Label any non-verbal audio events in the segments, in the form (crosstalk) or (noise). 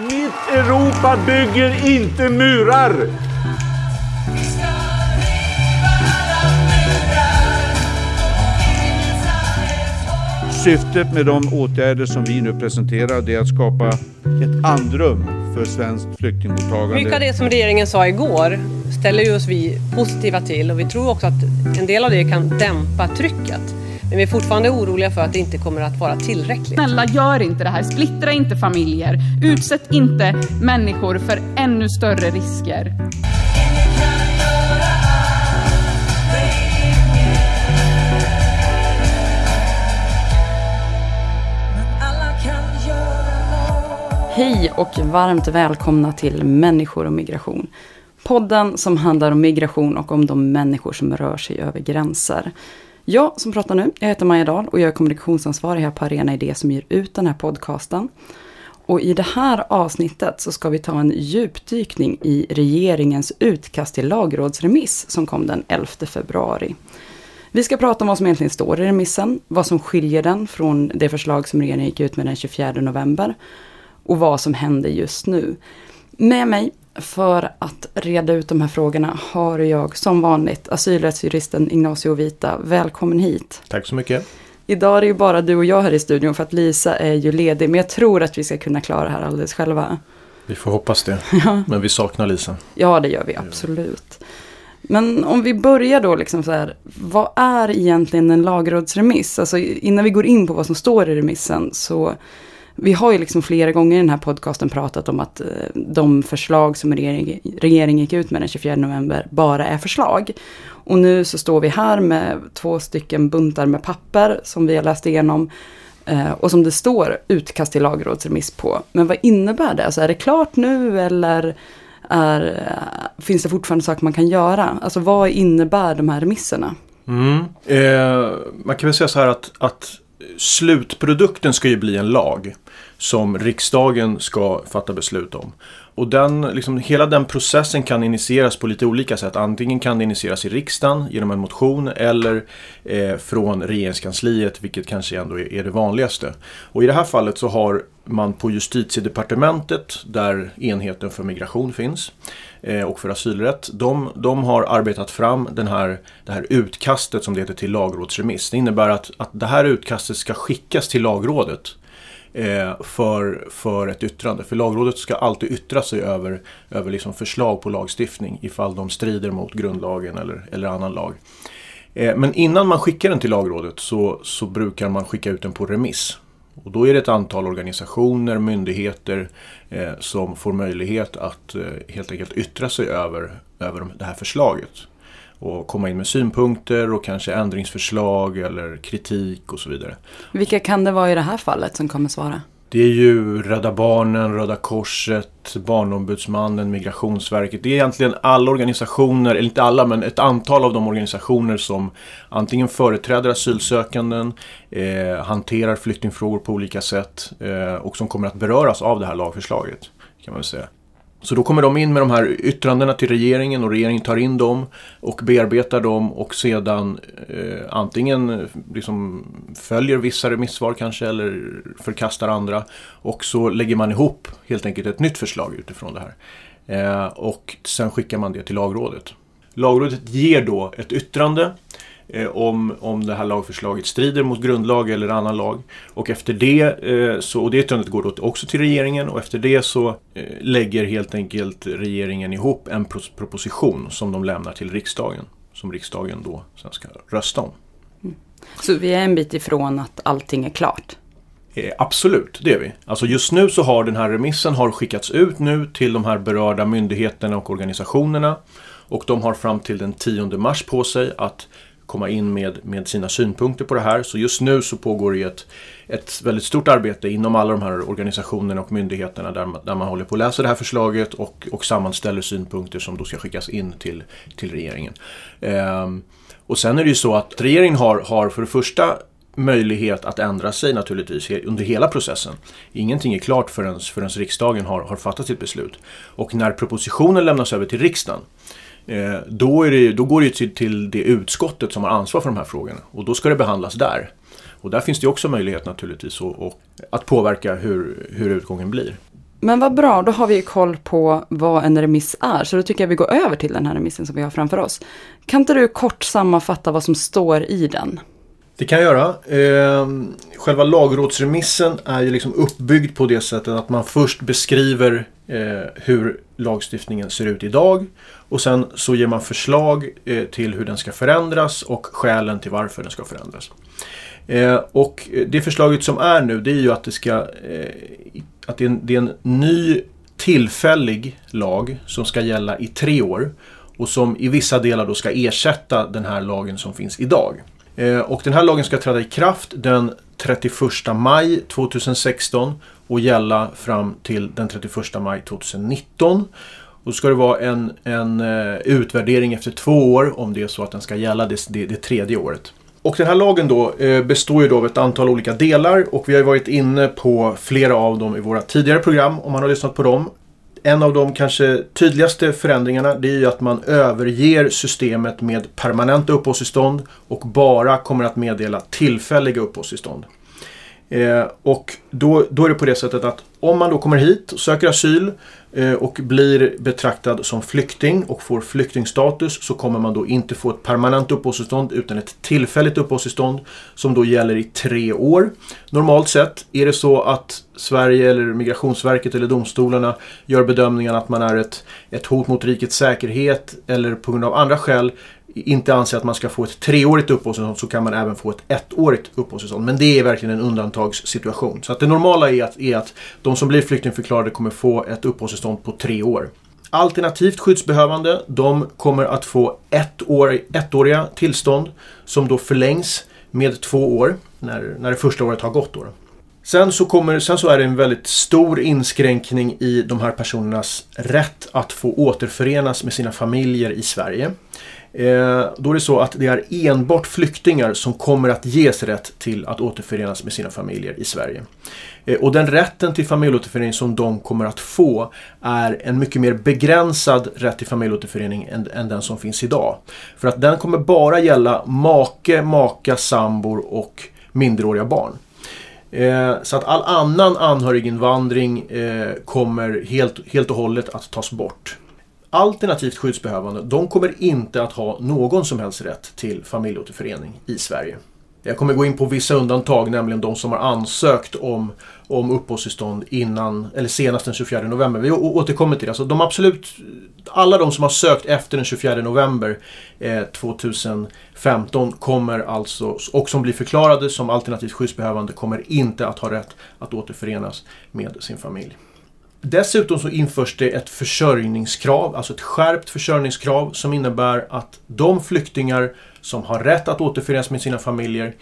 Mitt Europa bygger inte murar! Syftet med de åtgärder som vi nu presenterar är att skapa ett andrum för svenskt flyktingmottagande. Mycket av det som regeringen sa igår ställer ju oss vi positiva till och vi tror också att en del av det kan dämpa trycket. Men vi är fortfarande oroliga för att det inte kommer att vara tillräckligt. Snälla, gör inte det här. Splittra inte familjer. Utsätt inte människor för ännu större risker. Hej och varmt välkomna till Människor och migration. Podden som handlar om migration och om de människor som rör sig över gränser. Jag som pratar nu, jag heter Maja Dahl och jag är kommunikationsansvarig här på Arena Idé som ger ut den här podcasten. Och i det här avsnittet så ska vi ta en djupdykning i regeringens utkast till lagrådsremiss som kom den 11 februari. Vi ska prata om vad som egentligen står i remissen, vad som skiljer den från det förslag som regeringen gick ut med den 24 november och vad som händer just nu. Med mig för att reda ut de här frågorna har jag som vanligt asylrättsjuristen Ignacio Vita. Välkommen hit. Tack så mycket. Idag är det ju bara du och jag här i studion för att Lisa är ju ledig. Men jag tror att vi ska kunna klara det här alldeles själva. Vi får hoppas det. (laughs) Men vi saknar Lisa. Ja, det gör vi absolut. Men om vi börjar då liksom så här, vad är egentligen en lagrådsremiss? Alltså innan vi går in på vad som står i remissen så vi har ju liksom flera gånger i den här podcasten pratat om att eh, de förslag som regeringen gick ut med den 24 november bara är förslag. Och nu så står vi här med två stycken buntar med papper som vi har läst igenom eh, och som det står utkast till lagrådsremiss på. Men vad innebär det? Alltså är det klart nu eller är, eh, finns det fortfarande saker man kan göra? Alltså vad innebär de här remisserna? Mm. Eh, man kan väl säga så här att, att slutprodukten ska ju bli en lag som riksdagen ska fatta beslut om. Och den, liksom, hela den processen kan initieras på lite olika sätt. Antingen kan det initieras i riksdagen genom en motion eller eh, från regeringskansliet, vilket kanske ändå är, är det vanligaste. Och i det här fallet så har man på justitiedepartementet, där enheten för migration finns, eh, och för asylrätt, de, de har arbetat fram den här, det här utkastet som det heter till lagrådsremiss. Det innebär att, att det här utkastet ska skickas till lagrådet Eh, för, för ett yttrande. För lagrådet ska alltid yttra sig över, över liksom förslag på lagstiftning ifall de strider mot grundlagen eller, eller annan lag. Eh, men innan man skickar den till lagrådet så, så brukar man skicka ut den på remiss. Och då är det ett antal organisationer, myndigheter eh, som får möjlighet att eh, helt enkelt yttra sig över, över det här förslaget. Och komma in med synpunkter och kanske ändringsförslag eller kritik och så vidare. Vilka kan det vara i det här fallet som kommer svara? Det är ju Rädda Barnen, Röda Korset, Barnombudsmannen, Migrationsverket. Det är egentligen alla organisationer, eller inte alla, men ett antal av de organisationer som antingen företräder asylsökanden, eh, hanterar flyktingfrågor på olika sätt eh, och som kommer att beröras av det här lagförslaget. kan man säga. Så då kommer de in med de här yttrandena till regeringen och regeringen tar in dem och bearbetar dem och sedan eh, antingen eh, liksom följer vissa remissvar kanske eller förkastar andra. Och så lägger man ihop helt enkelt ett nytt förslag utifrån det här. Eh, och sen skickar man det till lagrådet. Lagrådet ger då ett yttrande om, om det här lagförslaget strider mot grundlag eller annan lag. Och efter det, eh, så, och det yttrandet går då också till regeringen och efter det så eh, lägger helt enkelt regeringen ihop en pro proposition som de lämnar till riksdagen. Som riksdagen då sen ska rösta om. Mm. Så vi är en bit ifrån att allting är klart? Eh, absolut, det är vi. Alltså just nu så har den här remissen har skickats ut nu till de här berörda myndigheterna och organisationerna. Och de har fram till den 10 mars på sig att komma in med, med sina synpunkter på det här. Så just nu så pågår det ett, ett väldigt stort arbete inom alla de här organisationerna och myndigheterna där, där man håller på att läsa det här förslaget och, och sammanställer synpunkter som då ska skickas in till, till regeringen. Ehm, och sen är det ju så att regeringen har, har för det första möjlighet att ändra sig naturligtvis under hela processen. Ingenting är klart förrän, förrän riksdagen har, har fattat sitt beslut. Och när propositionen lämnas över till riksdagen då, är det, då går det till, till det utskottet som har ansvar för de här frågorna och då ska det behandlas där. Och där finns det också möjlighet naturligtvis att, att påverka hur, hur utgången blir. Men vad bra, då har vi koll på vad en remiss är, så då tycker jag vi går över till den här remissen som vi har framför oss. Kan inte du kort sammanfatta vad som står i den? Det kan jag göra. Eh, själva lagrådsremissen är ju liksom uppbyggd på det sättet att man först beskriver eh, Eh, hur lagstiftningen ser ut idag och sen så ger man förslag eh, till hur den ska förändras och skälen till varför den ska förändras. Eh, och det förslaget som är nu det är ju att det ska eh, att det är, en, det är en ny tillfällig lag som ska gälla i tre år och som i vissa delar då ska ersätta den här lagen som finns idag. Eh, och den här lagen ska träda i kraft den 31 maj 2016 och gälla fram till den 31 maj 2019. Och då ska det vara en, en eh, utvärdering efter två år om det är så att den ska gälla det, det, det tredje året. Och den här lagen då eh, består ju då av ett antal olika delar och vi har ju varit inne på flera av dem i våra tidigare program om man har lyssnat på dem. En av de kanske tydligaste förändringarna det är ju att man överger systemet med permanenta uppehållstillstånd och bara kommer att meddela tillfälliga uppehållstillstånd. Eh, och då, då är det på det sättet att om man då kommer hit och söker asyl eh, och blir betraktad som flykting och får flyktingstatus så kommer man då inte få ett permanent uppehållstillstånd utan ett tillfälligt uppehållstillstånd som då gäller i tre år. Normalt sett är det så att Sverige eller Migrationsverket eller domstolarna gör bedömningen att man är ett, ett hot mot rikets säkerhet eller på grund av andra skäl inte anser att man ska få ett treårigt uppehållstillstånd så kan man även få ett ettårigt uppehållstillstånd. Men det är verkligen en undantagssituation. Så att det normala är att, är att de som blir flyktingförklarade kommer få ett uppehållstillstånd på tre år. Alternativt skyddsbehövande, de kommer att få ett år, ettåriga tillstånd som då förlängs med två år när, när det första året har gått. Då. Sen så, kommer, sen så är det en väldigt stor inskränkning i de här personernas rätt att få återförenas med sina familjer i Sverige. Eh, då är det så att det är enbart flyktingar som kommer att ges rätt till att återförenas med sina familjer i Sverige. Eh, och den rätten till familjeåterförening som de kommer att få är en mycket mer begränsad rätt till familjeåterförening än, än den som finns idag. För att den kommer bara gälla make, maka, sambor och minderåriga barn. Eh, så att all annan anhöriginvandring eh, kommer helt, helt och hållet att tas bort alternativt skyddsbehövande, de kommer inte att ha någon som helst rätt till familjeåterförening i Sverige. Jag kommer gå in på vissa undantag, nämligen de som har ansökt om, om uppehållstillstånd innan, eller senast den 24 november. Vi återkommer till det. Alltså de absolut, alla de som har sökt efter den 24 november eh, 2015 kommer alltså, och som blir förklarade som alternativt skyddsbehövande, kommer inte att ha rätt att återförenas med sin familj. Dessutom så införs det ett försörjningskrav, alltså ett skärpt försörjningskrav som innebär att de flyktingar som har rätt att återförenas med sina familjer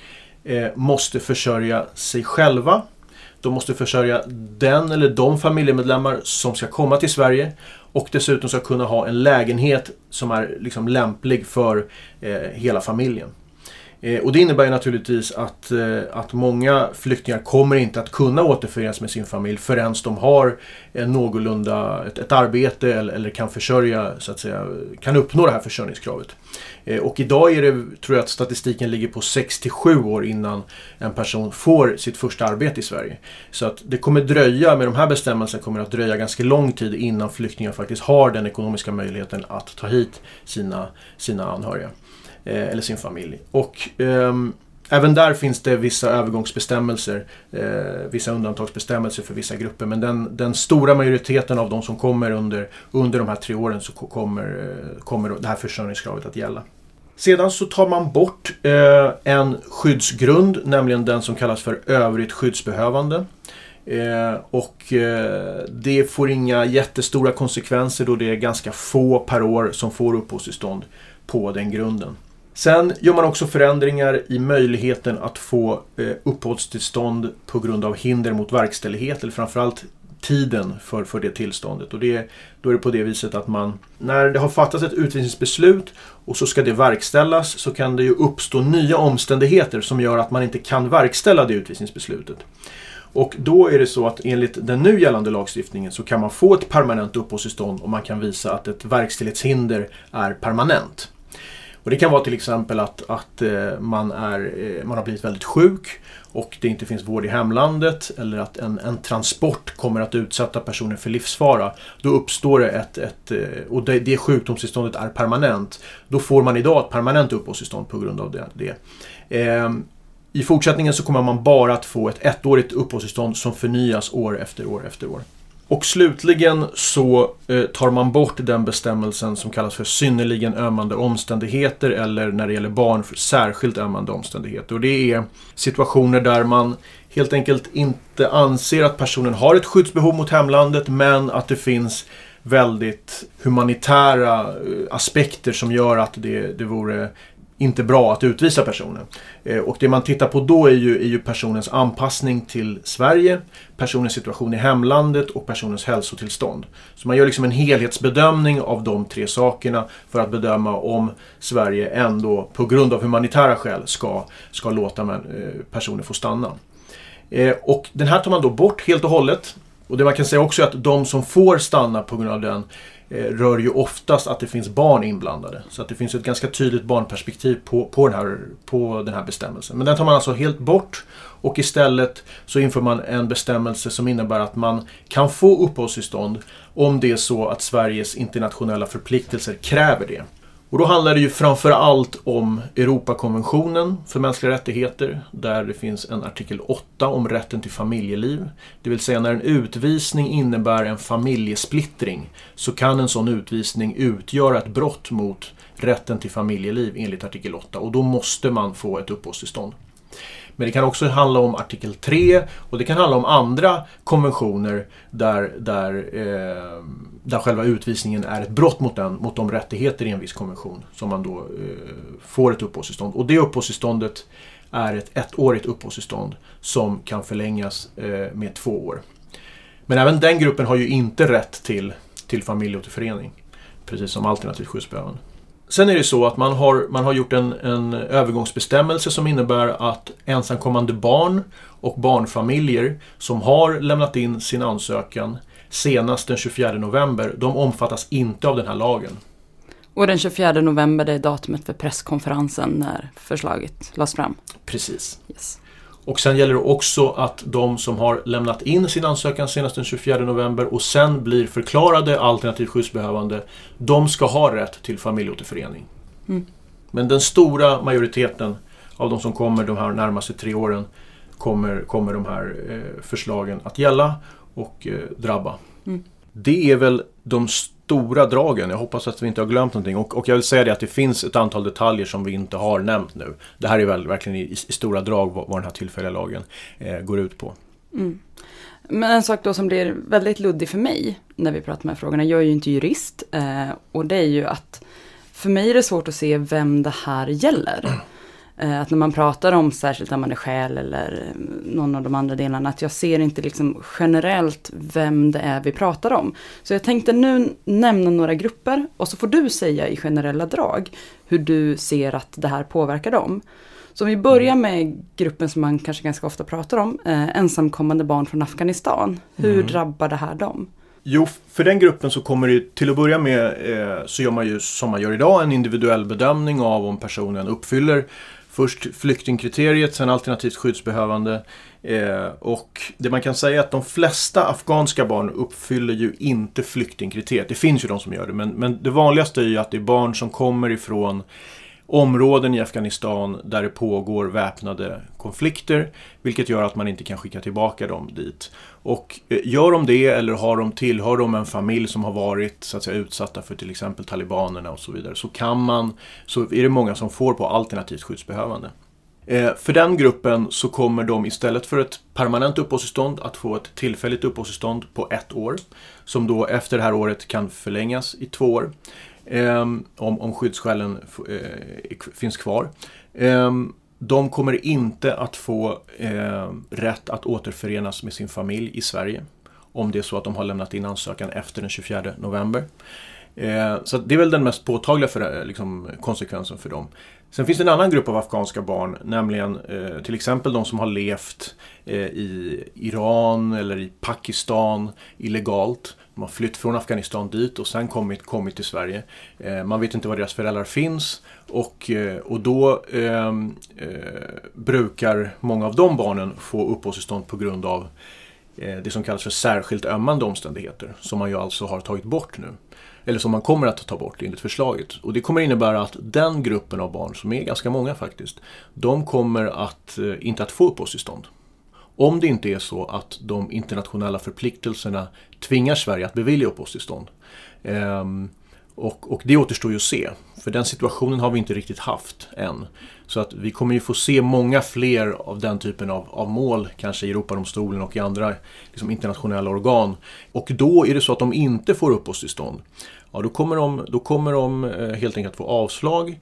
eh, måste försörja sig själva. De måste försörja den eller de familjemedlemmar som ska komma till Sverige och dessutom ska kunna ha en lägenhet som är liksom lämplig för eh, hela familjen. Eh, och det innebär naturligtvis att, eh, att många flyktingar kommer inte att kunna återförenas med sin familj förrän de har en någorlunda ett, ett arbete eller, eller, kan försörja, så att säga, kan uppnå det här försörjningskravet. Eh, och idag är det, tror jag att statistiken ligger på 67 år innan en person får sitt första arbete i Sverige. Så att det kommer dröja, med de här bestämmelserna kommer det att dröja ganska lång tid innan flyktingar faktiskt har den ekonomiska möjligheten att ta hit sina, sina anhöriga. Eh, eller sin familj. Och ehm, Även där finns det vissa övergångsbestämmelser, eh, vissa undantagsbestämmelser för vissa grupper. Men den, den, stora majoriteten av de som kommer under, under de här tre åren så kommer, eh, kommer det här försörjningskravet att gälla. Sedan så tar man bort eh, en skyddsgrund, nämligen den som kallas för övrigt skyddsbehövande. Eh, och eh, det får inga jättestora konsekvenser då det är ganska få per år som får uppehållstillstånd på den grunden. Sen gör man också förändringar i möjligheten att få eh, uppehållstillstånd på grund av hinder mot verkställighet eller framförallt tiden för, för det tillståndet. Och det, då är det på det viset att man, när det har fattats ett utvisningsbeslut och så ska det verkställas så kan det ju uppstå nya omständigheter som gör att man inte kan verkställa det utvisningsbeslutet. Och då är det så att enligt den nu gällande lagstiftningen så kan man få ett permanent uppehållstillstånd om man kan visa att ett verkställighetshinder är permanent. Och det kan vara till exempel att, att eh, man, är, eh, man har blivit väldigt sjuk och det inte finns vård i hemlandet eller att en, en transport kommer att utsätta personen för livsfara. Då uppstår det ett, ett eh, och det, det sjukdomstillståndet är permanent. Då får man idag ett permanent uppehållstillstånd på grund av det. det. Eh, I fortsättningen så kommer man bara att få ett ettårigt uppehållstillstånd som förnyas år efter år efter år. Och slutligen så eh, tar man bort den bestämmelsen som kallas för synnerligen ömmande omständigheter eller när det gäller barn för särskilt ömmande omständigheter. Och det är situationer där man helt enkelt inte anser att personen har ett skyddsbehov mot hemlandet men att det finns väldigt humanitära eh, aspekter som gör att det, det vore inte bra att utvisa personen. Eh, och det man tittar på då är ju, är ju personens anpassning till Sverige, personens situation i hemlandet och personens hälsotillstånd. Så man gör liksom en helhetsbedömning av de tre sakerna för att bedöma om Sverige ändå på grund av humanitära skäl ska, ska låta eh, personer få stanna. Eh, och den här tar man då bort helt och hållet. Och det man kan säga också är att de som får stanna på grund av den Eh, rör ju oftast att det finns barn inblandade. Så att det finns ett ganska tydligt barnperspektiv på, på, den här, på den här bestämmelsen. Men den tar man alltså helt bort och istället så inför man en bestämmelse som innebär att man kan få uppehållstillstånd om det är så att Sveriges internationella förpliktelser kräver det. Och då handlar det ju framför allt om Europakonventionen för mänskliga rättigheter där det finns en artikel 8 om rätten till familjeliv. Det vill säga när en utvisning innebär en familjesplittring så kan en sån utvisning utgöra ett brott mot rätten till familjeliv enligt artikel 8 och då måste man få ett uppehållstillstånd. Men det kan också handla om artikel 3 och det kan handla om andra konventioner där, där, eh, där själva utvisningen är ett brott mot, den, mot de rättigheter i en viss konvention som man då eh, får ett uppehållstillstånd. Och det uppehållstillståndet är ett ettårigt uppehållstillstånd som kan förlängas eh, med två år. Men även den gruppen har ju inte rätt till, till familjeåterförening. Precis som alternativt skyddsbehövande. Sen är det så att man har, man har gjort en, en övergångsbestämmelse som innebär att ensamkommande barn och barnfamiljer som har lämnat in sin ansökan senast den 24 november, de omfattas inte av den här lagen. Och den 24 november det är datumet för presskonferensen när förslaget lades fram? Precis. Yes. Och sen gäller det också att de som har lämnat in sin ansökan senast den 24 november och sen blir förklarade alternativt skyddsbehövande, de ska ha rätt till familjeåterförening. Mm. Men den stora majoriteten av de som kommer de här närmaste tre åren kommer, kommer de här eh, förslagen att gälla och eh, drabba. Mm. Det är väl de stora dragen. Jag hoppas att vi inte har glömt någonting. Och, och, jag vill säga det att det finns ett antal detaljer som vi inte har nämnt nu. Det här är väl verkligen i, i stora drag vad, vad den här tillfälliga lagen eh, går ut på. Mm. Men en sak då som blir väldigt luddig för mig när vi pratar med frågorna, jag är ju inte jurist, eh, och det är ju att för mig är det svårt att se vem det här gäller. Eh, att när man pratar om särskilt ömmande skäl eller eh, någon av de andra delarna, att jag ser inte liksom generellt vem det är vi pratar om. Så jag tänkte nu nämna några grupper och så får du säga i generella drag hur du ser att det här påverkar dem. Så om vi börjar mm. med gruppen som man kanske ganska ofta pratar om, eh, ensamkommande barn från Afghanistan. Hur mm. drabbar det här dem? Jo, för den gruppen så kommer det till att börja med eh, så gör man ju som man gör idag en individuell bedömning av om personen uppfyller Först flyktingkriteriet, sen alternativt skyddsbehövande. Eh, och det man kan säga är att de flesta afghanska barn uppfyller ju inte flyktingkriteriet. Det finns ju de som gör det, men, men det vanligaste är ju att det är barn som kommer ifrån områden i Afghanistan där det pågår väpnade konflikter. Vilket gör att man inte kan skicka tillbaka dem dit. Och eh, gör de det eller har de, tillhör de en familj som har varit så att säga, utsatta för till exempel talibanerna och så vidare. Så kan man, så är det många som får på alternativt skyddsbehövande. Eh, för den gruppen så kommer de istället för ett permanent uppehållstillstånd att få ett tillfälligt uppehållstillstånd på ett år. Som då efter det här året kan förlängas i två år. Ehm, om, om skyddsskälen eh, finns kvar. Ehm, de kommer inte att få eh, rätt att återförenas med sin familj i Sverige. Om det är så att de har lämnat in ansökan efter den 24 november. Eh, så det är väl den mest påtagliga för, eh, liksom, konsekvensen för dem. Sen finns det en annan grupp av afghanska barn, nämligen eh, till exempel de som har levt eh, i Iran eller i Pakistan illegalt de har flytt från Afghanistan dit och sen kommit, kommit till Sverige. Eh, man vet inte var deras föräldrar finns och, eh, och då ehm, eh, brukar många av de barnen få uppehållstillstånd på grund av eh, det som kallas för särskilt ömmande omständigheter som man ju alltså har tagit bort nu. Eller som man kommer att ta bort enligt förslaget. Och det kommer innebära att den gruppen av barn, som är ganska många faktiskt, de kommer att, eh, inte att få uppehållstillstånd. Om det inte är så att de internationella förpliktelserna tvingar Sverige att bevilja uppehållstillstånd. Ehm, och, och det återstår ju att se, för den situationen har vi inte riktigt haft än. Så att vi kommer ju få se många fler av den typen av, av mål, kanske i Europadomstolen och i andra liksom, internationella organ. Och då är det så att de inte får uppehållstillstånd, ja, då kommer de, då kommer de eh, helt enkelt få avslag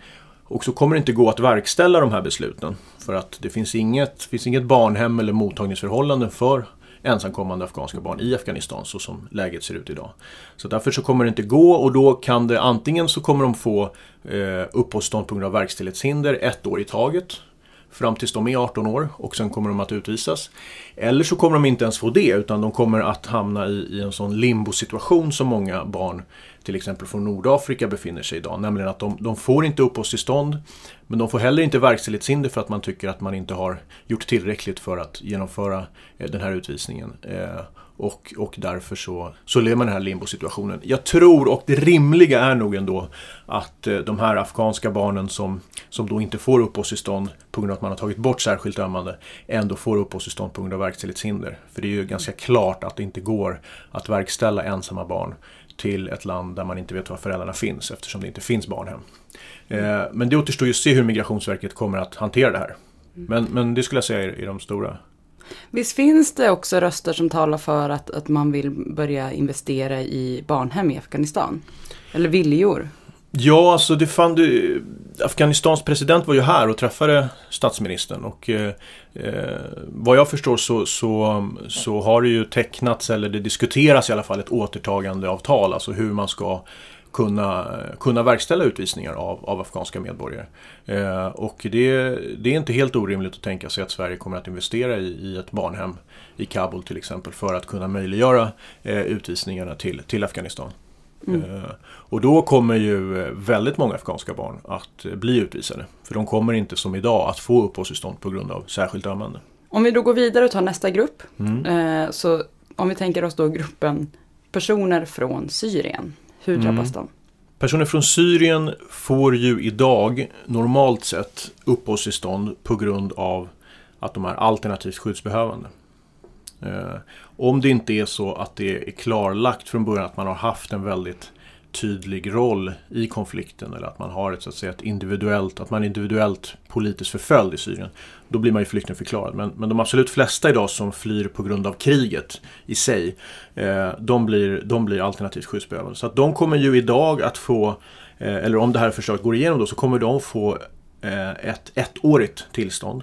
och så kommer det inte gå att verkställa de här besluten. För att det finns inget, finns inget barnhem eller mottagningsförhållanden för ensamkommande afghanska barn i Afghanistan så som läget ser ut idag. Så därför så kommer det inte gå och då kan det antingen så kommer de få eh, uppehållstillstånd på grund av verkställighetshinder ett år i taget fram tills de är 18 år och sen kommer de att utvisas. Eller så kommer de inte ens få det utan de kommer att hamna i, i en sån limbo-situation som många barn till exempel från Nordafrika befinner sig idag. Nämligen att de, de får inte uppehållstillstånd men de får heller inte verkställighetshinder för att man tycker att man inte har gjort tillräckligt för att genomföra eh, den här utvisningen. Eh, och, och därför så, så lever man i den här limbosituationen. Jag tror, och det rimliga är nog ändå, att eh, de här afghanska barnen som, som då inte får uppehållstillstånd på grund av att man har tagit bort särskilt ömmande, ändå får uppehållstillstånd på grund av verkställighetshinder. För det är ju ganska klart att det inte går att verkställa ensamma barn till ett land där man inte vet var föräldrarna finns eftersom det inte finns barnhem. Eh, men det återstår ju att se hur Migrationsverket kommer att hantera det här. Men, men det skulle jag säga är, är de stora Visst finns det också röster som talar för att, att man vill börja investera i barnhem i Afghanistan? Eller viljor? Ja, alltså det fann du, Afghanistans president var ju här och träffade statsministern och eh, eh, vad jag förstår så, så, så har det ju tecknats, eller det diskuteras i alla fall, ett återtagandeavtal, alltså hur man ska kunna, kunna verkställa utvisningar av, av afghanska medborgare. Eh, och det, det är inte helt orimligt att tänka sig att Sverige kommer att investera i, i ett barnhem i Kabul till exempel för att kunna möjliggöra eh, utvisningarna till, till Afghanistan. Mm. Och då kommer ju eh, väldigt många afghanska barn att eh, bli utvisade. För de kommer inte som idag att få uppehållstillstånd på grund av särskilt ömmande. Om vi då går vidare och tar nästa grupp. Mm. Eh, så om vi tänker oss då gruppen personer från Syrien. Hur mm. drabbas mm. de? Personer från Syrien får ju idag normalt sett uppehållstillstånd på grund av att de är alternativt skyddsbehövande. Eh, om det inte är så att det är klarlagt från början att man har haft en väldigt tydlig roll i konflikten eller att man har ett, så att säga, ett individuellt, att man är individuellt politiskt förföljd i Syrien. Då blir man ju flyktingförklarad. Men, men de absolut flesta idag som flyr på grund av kriget i sig, eh, de, blir, de blir alternativt skyddsbehövande. Så att de kommer ju idag att få, eh, eller om det här förslaget går igenom då, så kommer de få eh, ett ettårigt tillstånd.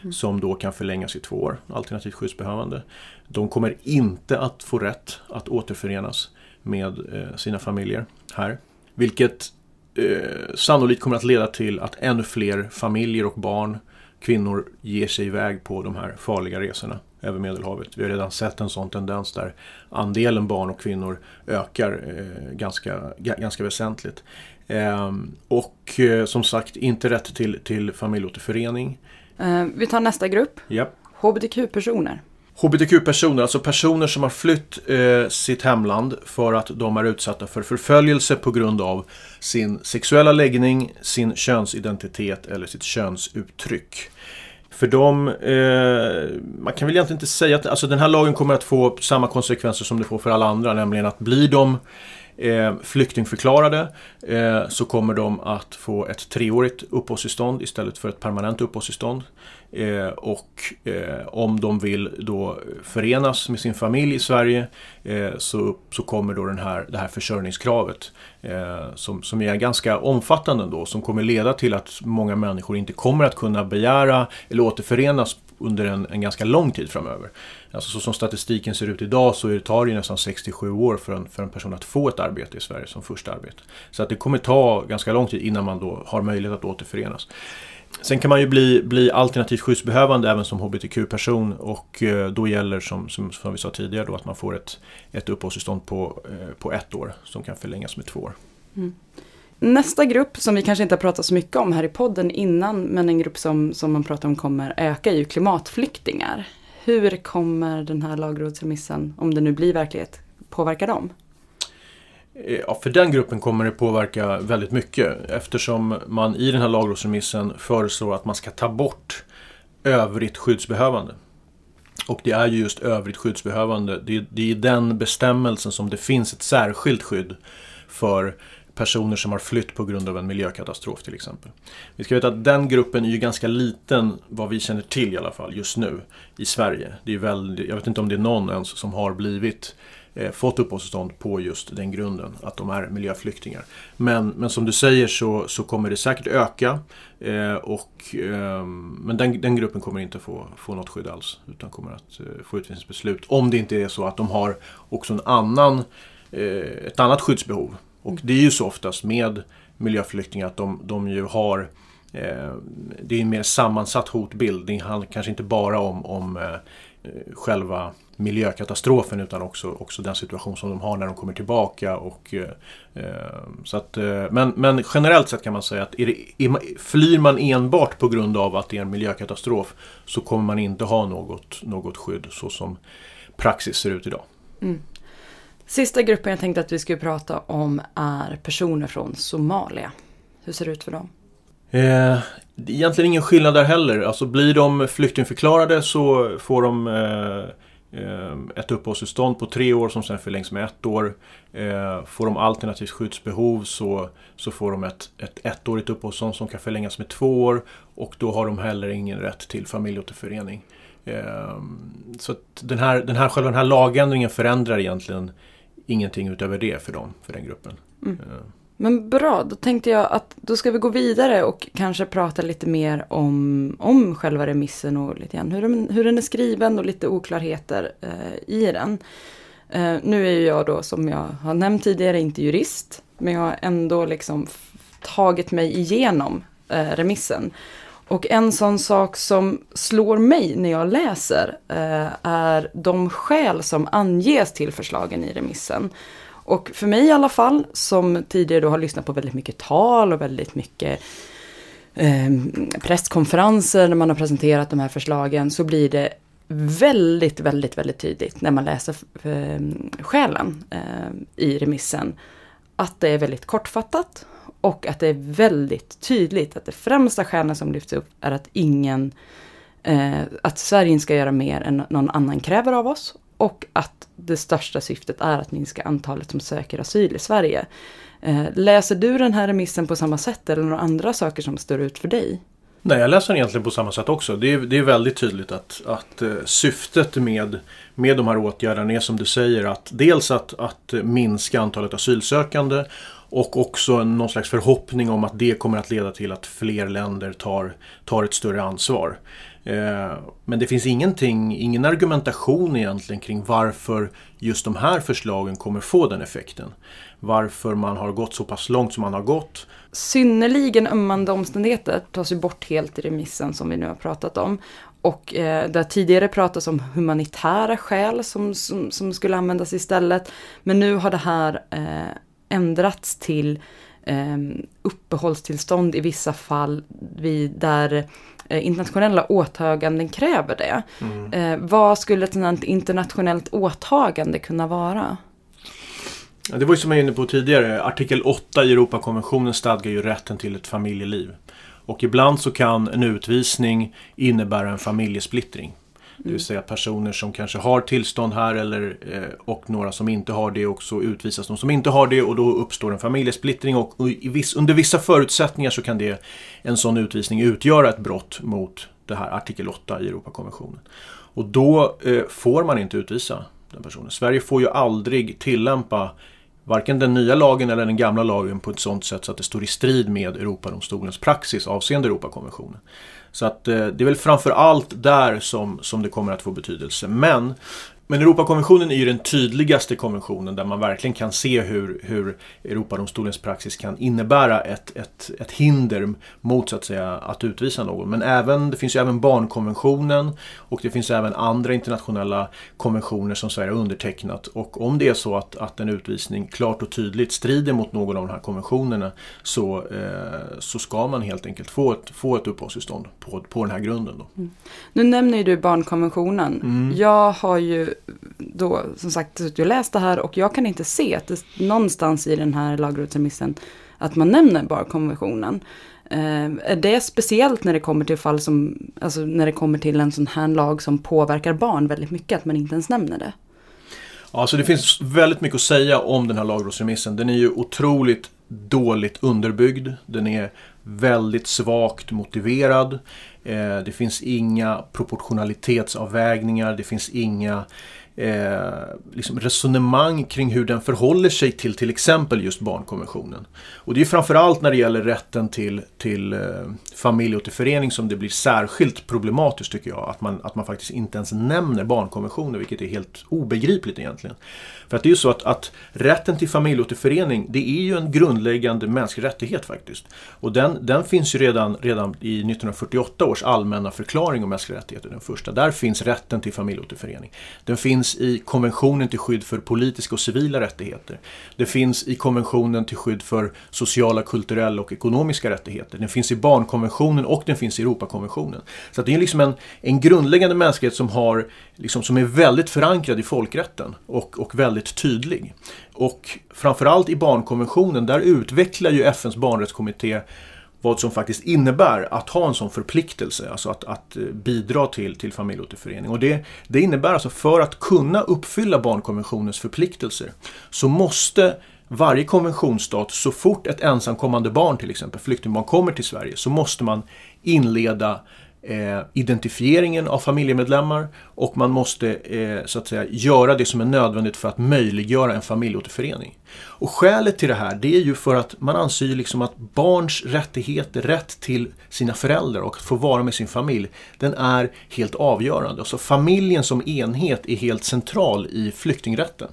Mm. Som då kan förlängas i två år, alternativt skyddsbehövande. De kommer inte att få rätt att återförenas med eh, sina familjer här. Vilket eh, sannolikt kommer att leda till att ännu fler familjer och barn, kvinnor ger sig iväg på de här farliga resorna över Medelhavet. Vi har redan sett en sån tendens där andelen barn och kvinnor ökar eh, ganska, ganska väsentligt. Eh, och eh, som sagt, inte rätt till, till familjeåterförening. Eh, vi tar nästa grupp. Yep. HBTQ-personer. HBTQ-personer, alltså personer som har flytt eh, sitt hemland för att de är utsatta för förföljelse på grund av sin sexuella läggning, sin könsidentitet eller sitt könsuttryck. För dem, eh, man kan väl egentligen inte säga att alltså den här lagen kommer att få samma konsekvenser som det får för alla andra, nämligen att blir de eh, flyktingförklarade eh, så kommer de att få ett treårigt uppehållstillstånd istället för ett permanent uppehållstillstånd. Eh, och eh, om de vill då förenas med sin familj i Sverige eh, så, så kommer då den här, det här försörjningskravet eh, som, som är ganska omfattande då som kommer leda till att många människor inte kommer att kunna begära eller återförenas under en, en ganska lång tid framöver. Alltså så som statistiken ser ut idag så tar det nästan 67 år för en, för en person att få ett arbete i Sverige som första arbete. Så att det kommer ta ganska lång tid innan man då har möjlighet att återförenas. Sen kan man ju bli, bli alternativt skyddsbehövande även som hbtq-person och eh, då gäller som, som, som vi sa tidigare då att man får ett, ett uppehållstillstånd på, eh, på ett år som kan förlängas med två år. Mm. Nästa grupp som vi kanske inte har pratat så mycket om här i podden innan men en grupp som, som man pratar om kommer öka är ju klimatflyktingar. Hur kommer den här lagrådsremissen, om det nu blir verklighet, påverka dem? Eh, ja, för den gruppen kommer det påverka väldigt mycket eftersom man i den här lagrådsremissen föreslår att man ska ta bort övrigt skyddsbehövande. Och det är ju just övrigt skyddsbehövande. Det är, det är i den bestämmelsen som det finns ett särskilt skydd för personer som har flytt på grund av en miljökatastrof till exempel. Vi ska veta att den gruppen är ju ganska liten, vad vi känner till i alla fall, just nu i Sverige. Det är väldigt, jag vet inte om det är någon ens som har blivit Eh, fått uppehållstillstånd på just den grunden, att de är miljöflyktingar. Men, men som du säger så, så kommer det säkert öka. Eh, och, eh, men den, den gruppen kommer inte få, få något skydd alls, utan kommer att eh, få utvisningsbeslut. Om det inte är så att de har också en annan, eh, ett annat skyddsbehov. Och det är ju så oftast med miljöflyktingar att de, de ju har eh, det är en mer sammansatt hotbild. Det handlar kanske inte bara om, om eh, själva miljökatastrofen utan också, också den situation som de har när de kommer tillbaka. Och, eh, så att, eh, men, men generellt sett kan man säga att är det, är, flyr man enbart på grund av att det är en miljökatastrof så kommer man inte ha något, något skydd så som praxis ser ut idag. Mm. Sista gruppen jag tänkte att vi skulle prata om är personer från Somalia. Hur ser det ut för dem? Eh, egentligen ingen skillnad där heller. Alltså blir de flyktingförklarade så får de eh, eh, ett uppehållstillstånd på tre år som sen förlängs med ett år. Eh, får de alternativt skyddsbehov så, så får de ett, ett ettårigt uppehållstillstånd som kan förlängas med två år. Och då har de heller ingen rätt till familjeåterförening. Eh, så den här, den här, själva den här lagändringen förändrar egentligen ingenting utöver det för dem, för den gruppen. Mm. Men bra, då tänkte jag att då ska vi gå vidare och kanske prata lite mer om, om själva remissen och lite grann hur, den, hur den är skriven och lite oklarheter eh, i den. Eh, nu är ju jag då som jag har nämnt tidigare inte jurist, men jag har ändå liksom tagit mig igenom eh, remissen. Och en sån sak som slår mig när jag läser eh, är de skäl som anges till förslagen i remissen. Och för mig i alla fall, som tidigare då har lyssnat på väldigt mycket tal och väldigt mycket eh, presskonferenser när man har presenterat de här förslagen, så blir det väldigt, väldigt, väldigt tydligt när man läser eh, skälen eh, i remissen. Att det är väldigt kortfattat och att det är väldigt tydligt att det främsta skälen som lyfts upp är att ingen, eh, att Sverige inte ska göra mer än någon annan kräver av oss. Och att det största syftet är att minska antalet som söker asyl i Sverige. Eh, läser du den här remissen på samma sätt eller några andra saker som står ut för dig? Nej, jag läser den egentligen på samma sätt också. Det är, det är väldigt tydligt att, att eh, syftet med, med de här åtgärderna är som du säger att dels att, att minska antalet asylsökande och också någon slags förhoppning om att det kommer att leda till att fler länder tar, tar ett större ansvar. Eh, men det finns ingenting, ingen argumentation egentligen kring varför just de här förslagen kommer få den effekten. Varför man har gått så pass långt som man har gått. Synnerligen ömmande omständigheter tas ju bort helt i remissen som vi nu har pratat om. Och eh, det har tidigare pratats om humanitära skäl som, som, som, skulle användas istället. Men nu har det här eh, ändrats till eh, uppehållstillstånd i vissa fall vid, där eh, internationella åtaganden kräver det. Mm. Eh, vad skulle ett sådant internationellt åtagande kunna vara? Ja, det var ju som jag var inne på tidigare, artikel 8 i Europakonventionen stadgar ju rätten till ett familjeliv. Och ibland så kan en utvisning innebära en familjesplittring. Det vill säga personer som kanske har tillstånd här eller, eh, och några som inte har det också utvisas de som inte har det och då uppstår en familjesplittring och under vissa förutsättningar så kan det, en sån utvisning utgöra ett brott mot det här artikel 8 i Europakonventionen. Och då eh, får man inte utvisa den personen. Sverige får ju aldrig tillämpa varken den nya lagen eller den gamla lagen på ett sådant sätt så att det står i strid med Europadomstolens praxis avseende Europakonventionen. Så att eh, det är väl framför allt där som, som det kommer att få betydelse. Men men Europakonventionen är ju den tydligaste konventionen där man verkligen kan se hur, hur Europadomstolens praxis kan innebära ett, ett, ett hinder mot så att säga att utvisa någon. Men även, det finns ju även barnkonventionen och det finns även andra internationella konventioner som Sverige har undertecknat. Och om det är så att, att en utvisning klart och tydligt strider mot någon av de här konventionerna så, eh, så ska man helt enkelt få ett, få ett uppehållstillstånd på, på den här grunden. Då. Mm. Nu nämner ju du barnkonventionen. Mm. Jag har ju då som sagt suttit och läst det här och jag kan inte se att det någonstans i den här lagrådsremissen att man nämner barnkonventionen. Eh, är det speciellt när det kommer till fall som, alltså när det kommer till en sån här lag som påverkar barn väldigt mycket, att man inte ens nämner det? Alltså det finns väldigt mycket att säga om den här lagrådsremissen. Den är ju otroligt dåligt underbyggd. Den är väldigt svagt motiverad. Eh, det finns inga proportionalitetsavvägningar. Det finns inga eh, liksom resonemang kring hur den förhåller sig till till exempel just barnkonventionen. Och det är framförallt när det gäller rätten till, till eh, familjeåterförening som det blir särskilt problematiskt tycker jag. Att man, att man faktiskt inte ens nämner barnkonventionen vilket är helt obegripligt egentligen. För att det är ju så att, att rätten till familjeåterförening det är ju en grundläggande mänsklig rättighet faktiskt. Och den, den finns ju redan, redan i 1948 års allmänna förklaring om mänskliga rättigheter, den första. Där finns rätten till familjeåterförening. Den finns finns i konventionen till skydd för politiska och civila rättigheter. Det finns i konventionen till skydd för sociala, kulturella och ekonomiska rättigheter. Den finns i barnkonventionen och den finns i Europakonventionen. Så det är liksom en, en grundläggande mänsklighet som, har, liksom, som är väldigt förankrad i folkrätten och, och väldigt tydlig. Och framförallt i barnkonventionen, där utvecklar ju FNs barnrättskommitté vad som faktiskt innebär att ha en sån förpliktelse, alltså att, att eh, bidra till, till familjeåterförening. Och det, det innebär alltså för att kunna uppfylla barnkonventionens förpliktelser så måste varje konventionsstat, så fort ett ensamkommande barn till exempel, flyktingbarn, kommer till Sverige så måste man inleda eh, identifieringen av familjemedlemmar och man måste eh, så att säga göra det som är nödvändigt för att möjliggöra en familjeåterförening. Och skälet till det här det är ju för att man anser liksom att barns rättigheter, rätt till sina föräldrar och att få vara med sin familj, den är helt avgörande. Alltså familjen som enhet är helt central i flyktingrätten.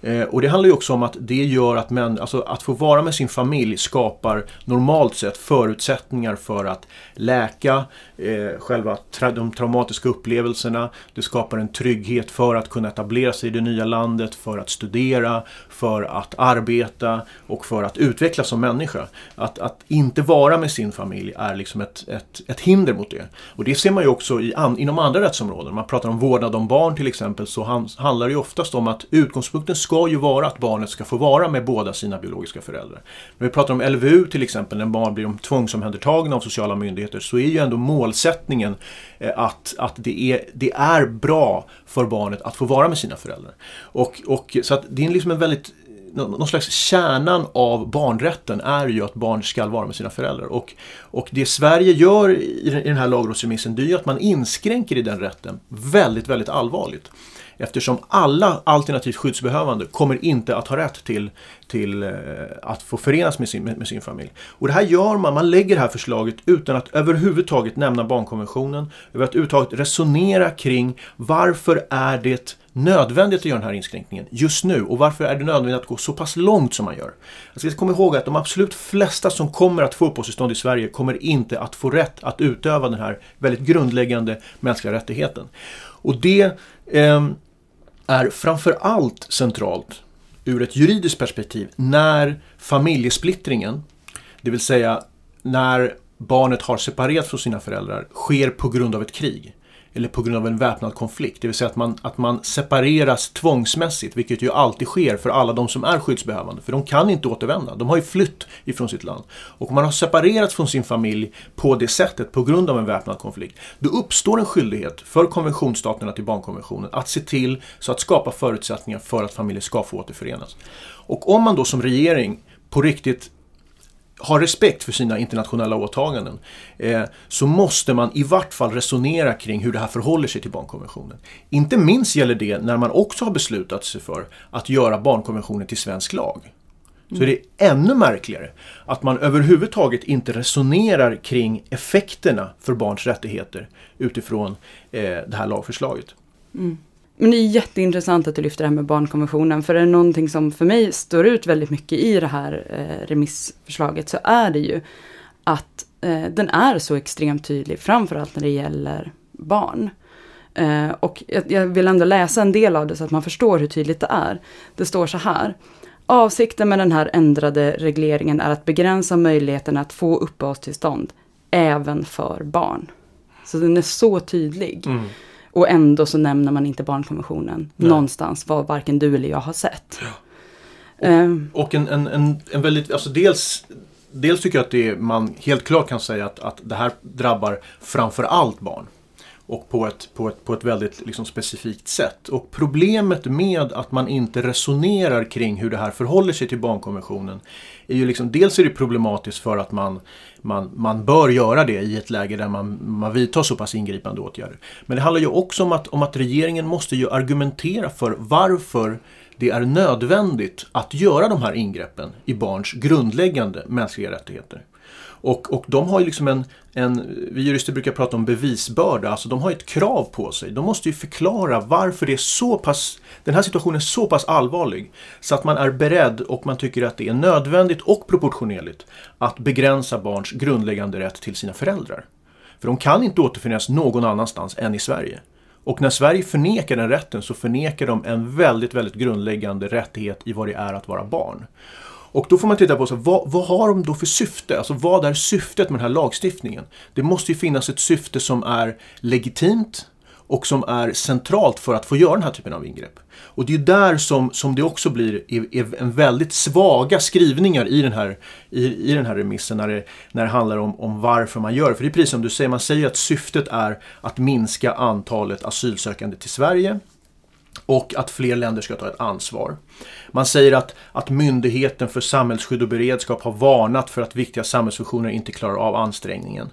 Eh, och det handlar ju också om att det gör att, män, alltså att få vara med sin familj skapar normalt sett förutsättningar för att läka eh, själva tra de traumatiska upplevelserna. Det skapar en trygghet för att kunna etablera sig i det nya landet, för att studera, för att arbeta och för att utvecklas som människa. Att, att inte vara med sin familj är liksom ett, ett, ett hinder mot det. Och det ser man ju också i an, inom andra rättsområden. Man pratar om vårdnad om barn till exempel så han, handlar det ju oftast om att utgångspunkten ska ju vara att barnet ska få vara med båda sina biologiska föräldrar. När vi pratar om LVU till exempel, när barn blir tvångsomhändertagna av sociala myndigheter, så är ju ändå målsättningen eh, att, att det, är, det är bra för barnet att få vara med sina föräldrar. Och, och, så att det är liksom en väldigt någon slags kärnan av barnrätten är ju att barn ska vara med sina föräldrar. Och, och det Sverige gör i den här lagrådsremissen det är ju att man inskränker i den rätten väldigt, väldigt allvarligt. Eftersom alla alternativt skyddsbehövande kommer inte att ha rätt till, till eh, att få förenas med sin, med, sin familj. Och det här gör man, man lägger det här förslaget utan att överhuvudtaget nämna barnkonventionen, överhuvudtaget resonera kring varför är det nödvändigt att göra den här inskränkningen just nu och varför är det nödvändigt att gå så pass långt som man gör. Alltså, jag ska komma ihåg att de absolut flesta som kommer att få uppehållstillstånd i Sverige kommer inte att få rätt att utöva den här väldigt grundläggande mänskliga rättigheten. Och det eh, är framför allt centralt ur ett juridiskt perspektiv när familjesplittringen, det vill säga när barnet har separerat från sina föräldrar, sker på grund av ett krig eller på grund av en väpnad konflikt. Det vill säga att man, att man separeras tvångsmässigt, vilket ju alltid sker för alla de som är skyddsbehövande. För de kan inte återvända, de har ju flytt ifrån sitt land. Och om man har separerats från sin familj på det sättet på grund av en väpnad konflikt, då uppstår en skyldighet för konventionsstaterna till barnkonventionen att se till så att skapa förutsättningar för att familjer ska få återförenas. Och om man då som regering på riktigt har respekt för sina internationella åtaganden eh, så måste man i vart fall resonera kring hur det här förhåller sig till barnkonventionen. Inte minst gäller det när man också har beslutat sig för att göra barnkonventionen till svensk lag. Så är det ännu märkligare att man överhuvudtaget inte resonerar kring effekterna för barns rättigheter utifrån eh, det här lagförslaget. Mm. Men det är jätteintressant att du lyfter det här med barnkonventionen. För är det någonting som för mig står ut väldigt mycket i det här eh, remissförslaget så är det ju att eh, den är så extremt tydlig, framförallt när det gäller barn. Eh, och jag, jag vill ändå läsa en del av det så att man förstår hur tydligt det är. Det står så här. Avsikten med den här ändrade regleringen är att begränsa möjligheten att få uppehållstillstånd även för barn. Så den är så tydlig. Mm. Och ändå så nämner man inte barnkonventionen Nej. någonstans vad varken du eller jag har sett. Och- Ehm, Och en, en, en, en väldigt, alltså dels Dels tycker jag att det är, man helt klart kan säga att, att det här drabbar framför allt barn. Och på ett, på ett, på ett väldigt liksom specifikt sätt. Och problemet med att man inte resonerar kring hur det här förhåller sig till barnkonventionen. Är ju liksom, dels är det problematiskt för att man, man, man bör göra det i ett läge där man, man vidtar så pass ingripande åtgärder. Men det handlar ju också om att, om att regeringen måste ju argumentera för varför det är nödvändigt att göra de här ingreppen i barns grundläggande mänskliga rättigheter. Och, och de har ju liksom en, en, vi jurister brukar prata om bevisbörda, alltså de har ett krav på sig. De måste ju förklara varför det är så pass, den här situationen är så pass allvarlig så att man är beredd och man tycker att det är nödvändigt och proportionerligt att begränsa barns grundläggande rätt till sina föräldrar. För de kan inte återfinnas någon annanstans än i Sverige. Och när Sverige förnekar den rätten så förnekar de en väldigt, väldigt grundläggande rättighet i vad det är att vara barn. Och då får man titta på så, vad, vad har de då för syfte? Alltså vad är syftet med den här lagstiftningen? Det måste ju finnas ett syfte som är legitimt och som är centralt för att få göra den här typen av ingrepp. Och det är ju där som, som det också blir är, är en väldigt svaga skrivningar i den här, i, i den här remissen när det, när det handlar om, om varför man gör det. För det är precis som du säger, man säger att syftet är att minska antalet asylsökande till Sverige och att fler länder ska ta ett ansvar. Man säger att, att Myndigheten för samhällsskydd och beredskap har varnat för att viktiga samhällsfunktioner inte klarar av ansträngningen.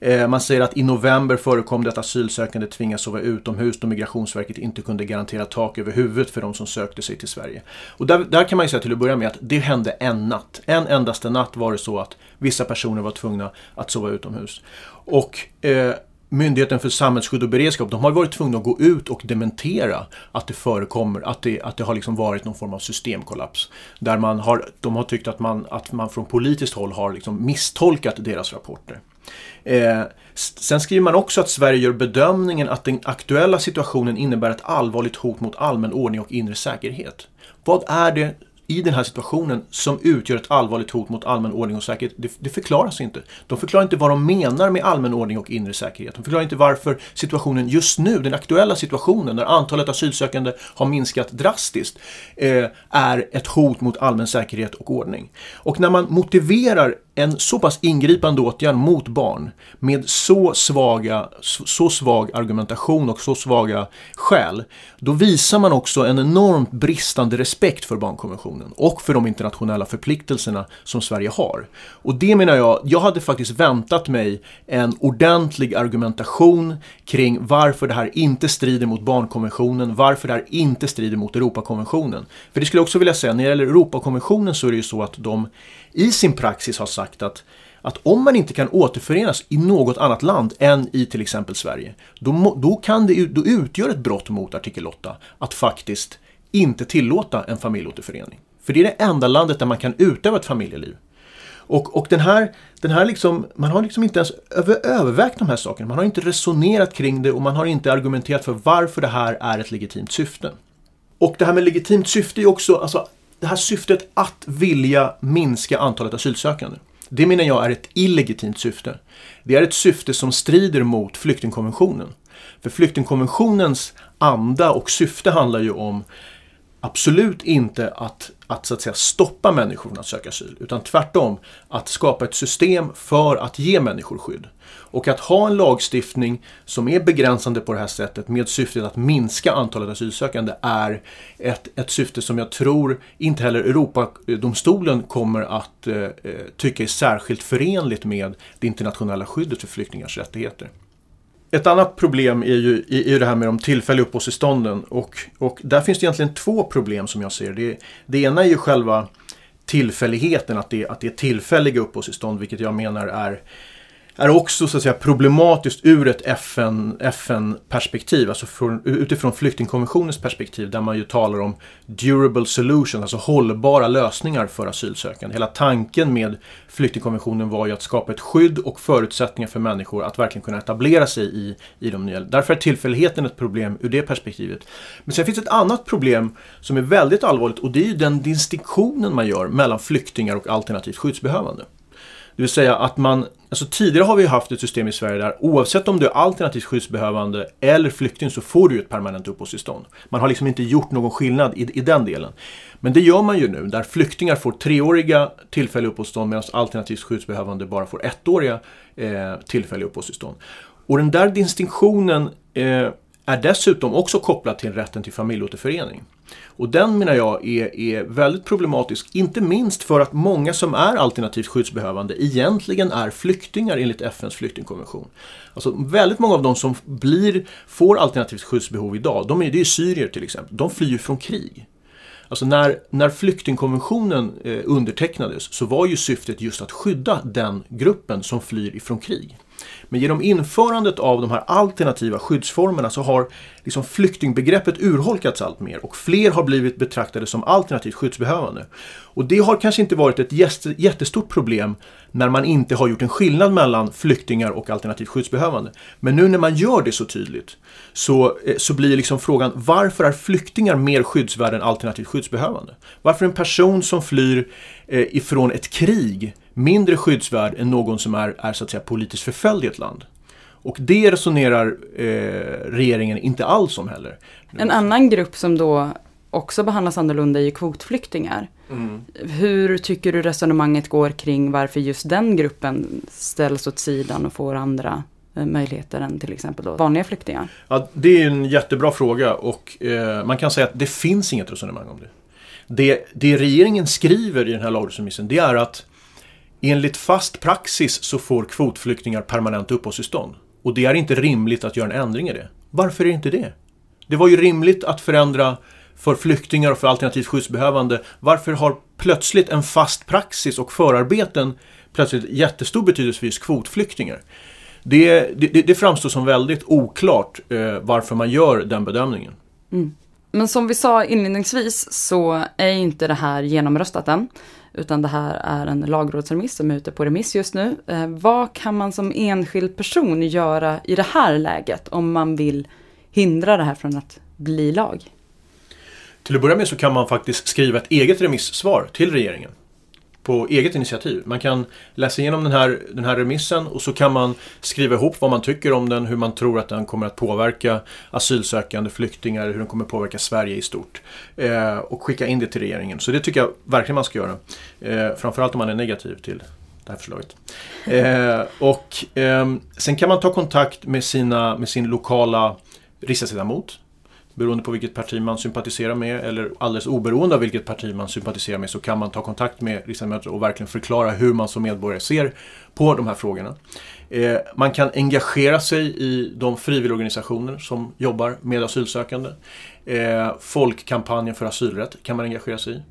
Eh, man säger att i november förekom det att asylsökande tvingas sova utomhus då Migrationsverket inte kunde garantera tak över huvudet för de som sökte sig till Sverige. Och där, där kan man ju säga till att börja med att det hände en natt. En endaste natt var det så att vissa personer var tvungna att sova utomhus. Och eh, Myndigheten för samhällsskydd och beredskap, de har varit tvungna att gå ut och dementera att det förekommer, att det, att det har liksom varit någon form av systemkollaps. Där man har, de har tyckt att man, att man från politiskt håll har liksom misstolkat deras rapporter. Eh, sen skriver man också att Sverige gör bedömningen att den aktuella situationen innebär ett allvarligt hot mot allmän ordning och inre säkerhet. Vad är det i den här situationen som utgör ett allvarligt hot mot allmän ordning och säkerhet, det, det förklaras inte. De förklarar inte vad de menar med allmän ordning och inre säkerhet. De förklarar inte varför situationen just nu, den aktuella situationen, när antalet asylsökande har minskat drastiskt, eh, är ett hot mot allmän säkerhet och ordning. Och när man motiverar en så pass ingripande åtgärd mot barn med så, svaga, så, svag argumentation och så svaga skäl, då visar man också en enormt bristande respekt för barnkonventionen och för de internationella förpliktelserna som Sverige har. Och det menar jag, jag hade faktiskt väntat mig en ordentlig argumentation kring varför det här inte strider mot barnkonventionen, varför det här inte strider mot Europakonventionen. För det skulle jag också vilja säga, när det gäller Europakonventionen så är det ju så att de i sin praxis har sagt att att om man inte kan återförenas i något annat land än i till exempel Sverige, då, då, kan det, då utgör ett brott mot artikel 8 att faktiskt inte tillåta en familjeåterförening. För det är det enda landet där man kan utöva ett familjeliv. Och, och den här, den här liksom, man har liksom inte ens över, övervägt de här sakerna. Man har inte resonerat kring det och man har inte argumenterat för varför det här är ett legitimt syfte. Och det här med legitimt syfte är också, alltså det här syftet att vilja minska antalet asylsökande. Det menar jag är ett illegitimt syfte. Det är ett syfte som strider mot flyktingkonventionen. För flyktingkonventionens anda och syfte handlar ju om absolut inte att, att, så att säga, stoppa människor från att söka asyl, utan tvärtom att skapa ett system för att ge människor skydd. Och att ha en lagstiftning som är begränsande på det här sättet med syftet att minska antalet asylsökande är ett, ett syfte som jag tror inte heller Europadomstolen kommer att eh, tycka är särskilt förenligt med det internationella skyddet för flyktingars rättigheter. Ett annat problem är ju, är ju det här med de tillfälliga uppehållstillstånden och, och där finns det egentligen två problem som jag ser det. Det ena är ju själva tillfälligheten, att det, att det är tillfälliga uppehållstillstånd, vilket jag menar är är också så att säga problematiskt ur ett FN, FN-perspektiv, alltså från, utifrån flyktingkonventionens perspektiv där man ju talar om durable solutions, alltså hållbara lösningar för asylsökande. Hela tanken med flyktingkonventionen var ju att skapa ett skydd och förutsättningar för människor att verkligen kunna etablera sig i, i de nya. Därför är tillfälligheten ett problem ur det perspektivet. Men sen finns ett annat problem som är väldigt allvarligt och det är ju den distinktionen man gör mellan flyktingar och alternativt skyddsbehövande. Det vill säga att man, alltså tidigare har vi haft ett system i Sverige där oavsett om du är alternativt skyddsbehövande eller flykting så får du ett permanent uppehållstillstånd. Man har liksom inte gjort någon skillnad i, i den delen. Men det gör man ju nu där flyktingar får treåriga tillfälliga uppehållstillstånd medan alternativt skyddsbehövande bara får ettåriga eh, tillfälliga uppehållstillstånd. Och den där distinktionen eh, är dessutom också kopplad till rätten till familjeåterförening. Och den menar jag är, är väldigt problematisk, inte minst för att många som är alternativt skyddsbehövande egentligen är flyktingar enligt FNs flyktingkonvention. Alltså väldigt många av de som blir, får alternativt skyddsbehov idag, de är, det är syrier till exempel, de flyr från krig. Alltså när, när flyktingkonventionen eh, undertecknades så var ju syftet just att skydda den gruppen som flyr ifrån krig. Men genom införandet av de här alternativa skyddsformerna så har liksom flyktingbegreppet urholkats allt mer och fler har blivit betraktade som alternativt skyddsbehövande. Och det har kanske inte varit ett jättestort problem när man inte har gjort en skillnad mellan flyktingar och alternativt skyddsbehövande. Men nu när man gör det så tydligt så, eh, så blir liksom frågan varför är flyktingar mer skyddsvärda än alternativt skyddsbehövande? Varför en person som flyr eh, ifrån ett krig mindre skyddsvärd än någon som är, är så att säga politiskt förföljd i ett land? Och det resonerar eh, regeringen inte alls om heller. En annan grupp som då också behandlas annorlunda är ju kvotflyktingar. Mm. Hur tycker du resonemanget går kring varför just den gruppen ställs åt sidan och får andra eh, möjligheter än till exempel då vanliga flyktingar? Ja, det är en jättebra fråga och eh, man kan säga att det finns inget resonemang om det. Det, det regeringen skriver i den här lagrådsremissen det är att enligt fast praxis så får kvotflyktingar permanent uppehållstillstånd. Och det är inte rimligt att göra en ändring i det. Varför är det inte det? Det var ju rimligt att förändra för flyktingar och för alternativt skyddsbehövande. Varför har plötsligt en fast praxis och förarbeten plötsligt jättestor betydelse för just kvotflyktingar? Det, det, det framstår som väldigt oklart eh, varför man gör den bedömningen. Mm. Men som vi sa inledningsvis så är inte det här genomröstat än. Utan det här är en lagrådsremiss som är ute på remiss just nu. Eh, vad kan man som enskild person göra i det här läget om man vill hindra det här från att bli lag? Till att börja med så kan man faktiskt skriva ett eget remissvar till regeringen. På eget initiativ. Man kan läsa igenom den här, den här remissen och så kan man skriva ihop vad man tycker om den, hur man tror att den kommer att påverka asylsökande, flyktingar, hur den kommer att påverka Sverige i stort. Eh, och skicka in det till regeringen. Så det tycker jag verkligen man ska göra. Eh, framförallt om man är negativ till det här förslaget. Eh, och eh, sen kan man ta kontakt med, sina, med sin lokala riksdagsledamot beroende på vilket parti man sympatiserar med eller alldeles oberoende av vilket parti man sympatiserar med så kan man ta kontakt med riksdagsledamöter och verkligen förklara hur man som medborgare ser på de här frågorna. Eh, man kan engagera sig i de frivilligorganisationer som jobbar med asylsökande. Eh, folkkampanjen för asylrätt kan man engagera sig i.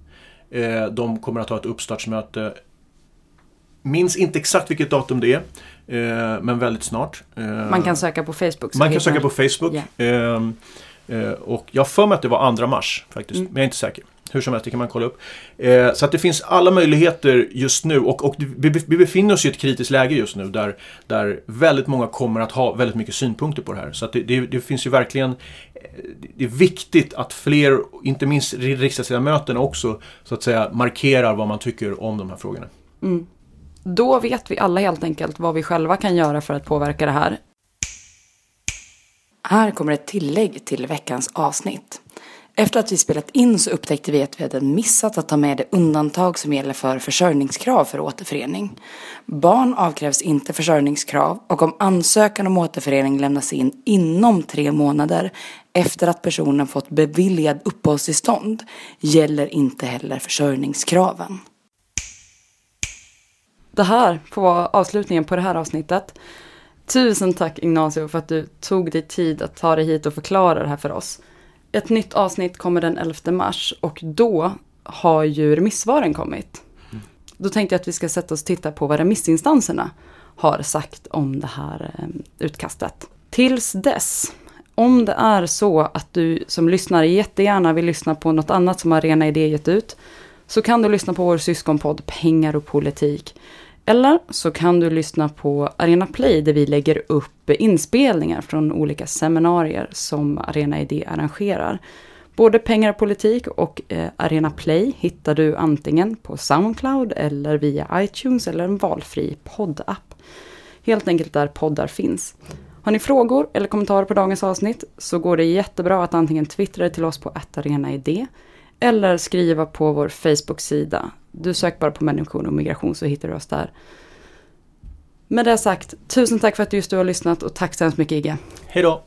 Eh, de kommer att ha ett uppstartsmöte Minns inte exakt vilket datum det är. Eh, men väldigt snart. Eh, man kan söka på Facebook. Man kan söka på Facebook. Yeah. Eh, och jag för mig att det var 2 mars faktiskt, mm. men jag är inte säker. Hur som helst, det kan man kolla upp. Eh, så att det finns alla möjligheter just nu och, och vi, vi befinner oss i ett kritiskt läge just nu där, där väldigt många kommer att ha väldigt mycket synpunkter på det här. Så att det, det, det finns ju verkligen eh, det är viktigt att fler, inte minst riksdagsledamöterna också, så att säga markerar vad man tycker om de här frågorna. Mm. Då vet vi alla helt enkelt vad vi själva kan göra för att påverka det här. Här kommer ett tillägg till veckans avsnitt. Efter att vi spelat in så upptäckte vi att vi hade missat att ta med det undantag som gäller för försörjningskrav för återförening. Barn avkrävs inte försörjningskrav och om ansökan om återförening lämnas in inom tre månader efter att personen fått beviljad uppehållstillstånd gäller inte heller försörjningskraven. Det här får vara avslutningen på det här avsnittet. Tusen tack Ignacio för att du tog dig tid att ta dig hit och förklara det här för oss. Ett nytt avsnitt kommer den 11 mars och då har ju remissvaren kommit. Då tänkte jag att vi ska sätta oss och titta på vad remissinstanserna har sagt om det här eh, utkastet. Tills dess, om det är så att du som lyssnar jättegärna vill lyssna på något annat som Arena Idé gett ut, så kan du lyssna på vår syskonpodd Pengar och politik. Eller så kan du lyssna på Arena Play där vi lägger upp inspelningar från olika seminarier som Arena Idé arrangerar. Både Pengar och politik och eh, Arena Play hittar du antingen på Soundcloud eller via iTunes eller en valfri poddapp. Helt enkelt där poddar finns. Har ni frågor eller kommentarer på dagens avsnitt så går det jättebra att antingen twittra till oss på arenaid eller skriva på vår Facebook-sida. Du söker bara på människor och migration så hittar du oss där. Med det sagt, tusen tack för att just du har lyssnat och tack så hemskt mycket Igge. Hej då!